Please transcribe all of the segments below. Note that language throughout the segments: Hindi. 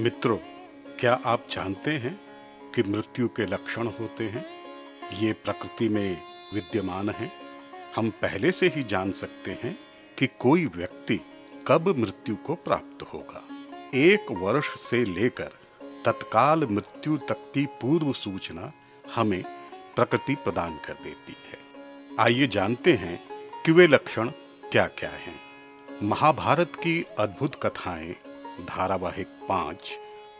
मित्रों, क्या आप जानते हैं कि मृत्यु के लक्षण होते हैं? ये प्रकृति में विद्यमान है। हम पहले से ही जान सकते हैं कि कोई व्यक्ति कब मृत्यु को प्राप्त होगा। एक वर्ष से लेकर तत्काल मृत्यु तक की पूर्व सूचना हमें प्रकृति प्रदान कर देती है। आइए जानते हैं कि वे लक्षण क्या क्या हैं। महाभारत की अद्भुत कथाएँ धारावाहिक पाँच,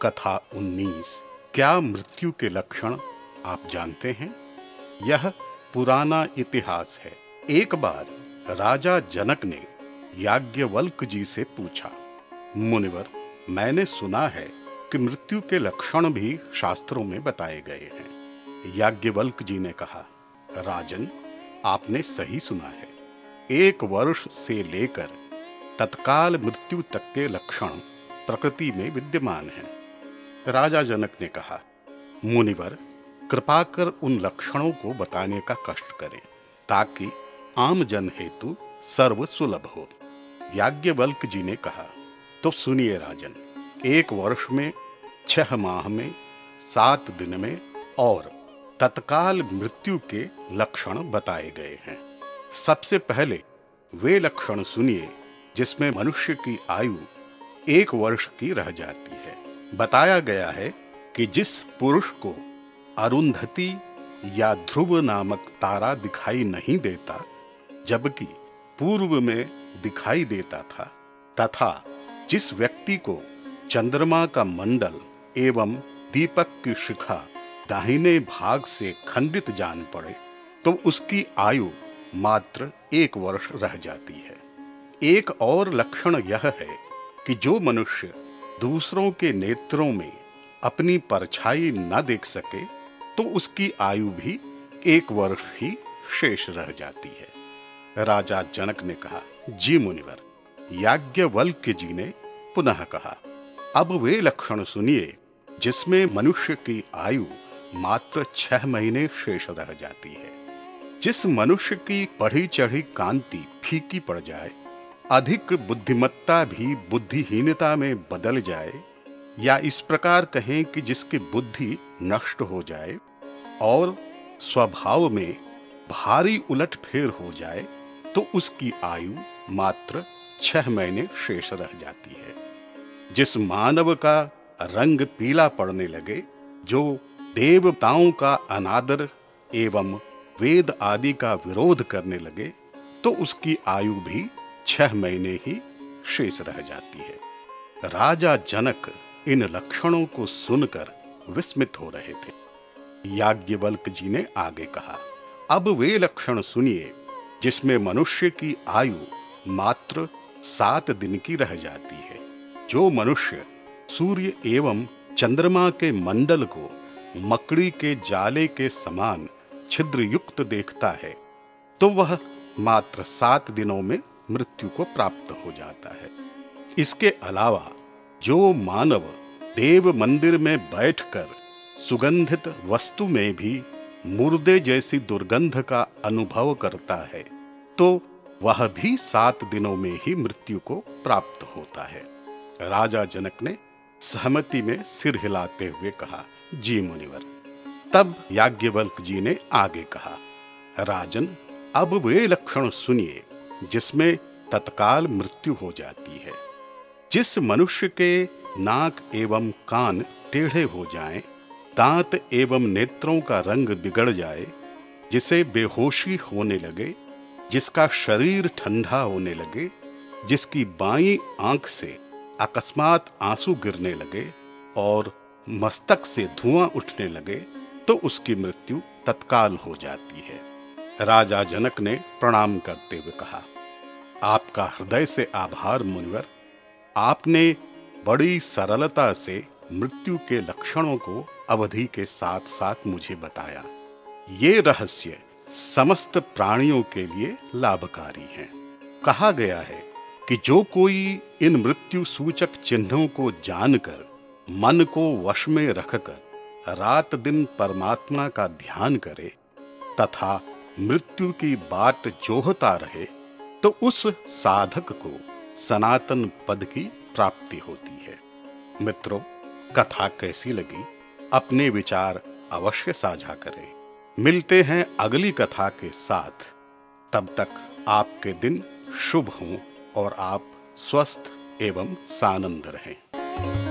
कथा उन्नीस। क्या मृत्यु के लक्षण आप जानते हैं? यह पुराना इतिहास है। एक बार राजा जनक ने याज्ञवल्क जी से पूछा, मुनिवर, मैंने सुना है कि मृत्यु के लक्षण भी शास्त्रों में बताए गए हैं। याज्ञवल्क जी ने कहा, राजन, आपने सही सुना है। एक वर्ष से लेकर तत्काल मृत्यु तक के लक्षण प्रकृति में विद्यमान है। राजा जनक ने कहा, मुनिवर, कृपा कर उन लक्षणों को बताने का कष्ट करें, ताकि आम जन हेतु सर्व सुलभ हो। याज्ञवल्क जी ने कहा तो सुनिए राजन, एक वर्ष में, छह माह में, सात दिन में, और तत्काल मृत्यु के लक्षण बताए गए हैं। सबसे पहले वे लक्षण सुनिए, जिसमें मनुष्य की आयु एक वर्ष की रह जाती है। बताया गया है कि जिस पुरुष को अरुंधति या ध्रुव नामक तारा दिखाई नहीं देता, जबकि पूर्व में दिखाई देता था, तथा जिस व्यक्ति को चंद्रमा का मंडल एवं दीपक की शिखा दाहिने भाग से खंडित जान पड़े तो उसकी आयु मात्र एक वर्ष रह जाती है। एक और लक्षण यह है कि जो मनुष्य दूसरों के नेत्रों में अपनी परछाई न देख सके तो उसकी आयु भी एक वर्ष ही शेष रह जाती है। राजा जनक ने कहा, जी मुनिवर याज्ञवल्क्य जी ने पुनः कहा, अब वे लक्षण सुनिए, जिसमें मनुष्य की आयु मात्र छह महीने शेष रह जाती है। जिस मनुष्य की बढ़ी चढ़ी कांति फीकी पड़ जाए अधिक बुद्धिमत्ता भी बुद्धिहीनता में बदल जाए, या इस प्रकार कहें कि जिसकी बुद्धि नष्ट हो जाए और स्वभाव में भारी उलट फेर हो जाए तो उसकी आयु मात्र छह महीने शेष रह जाती है। जिस मानव का रंग पीला पड़ने लगे, जो देवताओं का अनादर एवं वेद आदि का विरोध करने लगे तो उसकी आयु भी छह महीने ही शेष रह जाती है। राजा जनक इन लक्षणों को सुनकर विस्मित हो रहे थे। याज्ञवल्क जी ने आगे कहा, अब वे लक्षण सुनिए, जिसमें मनुष्य की आयु मात्र सात दिन की रह जाती है। जो मनुष्य सूर्य एवं चंद्रमा के मंडल को मकड़ी के जाले के समान छिद्र युक्त देखता है तो वह मात्र सात दिनों में मृत्यु को प्राप्त हो जाता है। इसके अलावा जो मानव देव मंदिर में बैठकर सुगंधित वस्तु में भी मुर्दे जैसी दुर्गंध का अनुभव करता है तो वह भी सात दिनों में ही मृत्यु को प्राप्त होता है। राजा जनक ने सहमति में सिर हिलाते हुए कहा, जी मुनिवर। तब याज्ञवल्क जी ने आगे कहा, राजन, अब वे लक्षण सुनिए। जिसमें तत्काल मृत्यु हो जाती है। जिस मनुष्य के नाक एवं कान टेढ़े हो जाएँ, दांत एवं नेत्रों का रंग बिगड़ जाए जिसे बेहोशी होने लगे जिसका शरीर ठंडा होने लगे जिसकी बाई आँख से अकस्मात आँसू गिरने लगे और मस्तक से धुआँ उठने लगे तो उसकी मृत्यु तत्काल हो जाती है। राजा जनक ने प्रणाम करते हुए कहा, आपका हृदय से आभार, मुनिवर। आपने बड़ी सरलता से मृत्यु के लक्षणों को अवधि के साथ साथ मुझे बताया। ये रहस्य समस्त प्राणियों के लिए लाभकारी है। कहा गया है कि जो कोई इन मृत्यु सूचक चिन्हों को जानकर, मन को वश में रखकर, रात दिन परमात्मा का ध्यान करे, तथा मृत्यु की बाट जोहता रहे तो उस साधक को सनातन पद की प्राप्ति होती है। मित्रों, कथा कैसी लगी? अपने विचार अवश्य साझा करें। मिलते हैं अगली कथा के साथ। तब तक आपके दिन शुभ हों और आप स्वस्थ एवं सानंद रहें।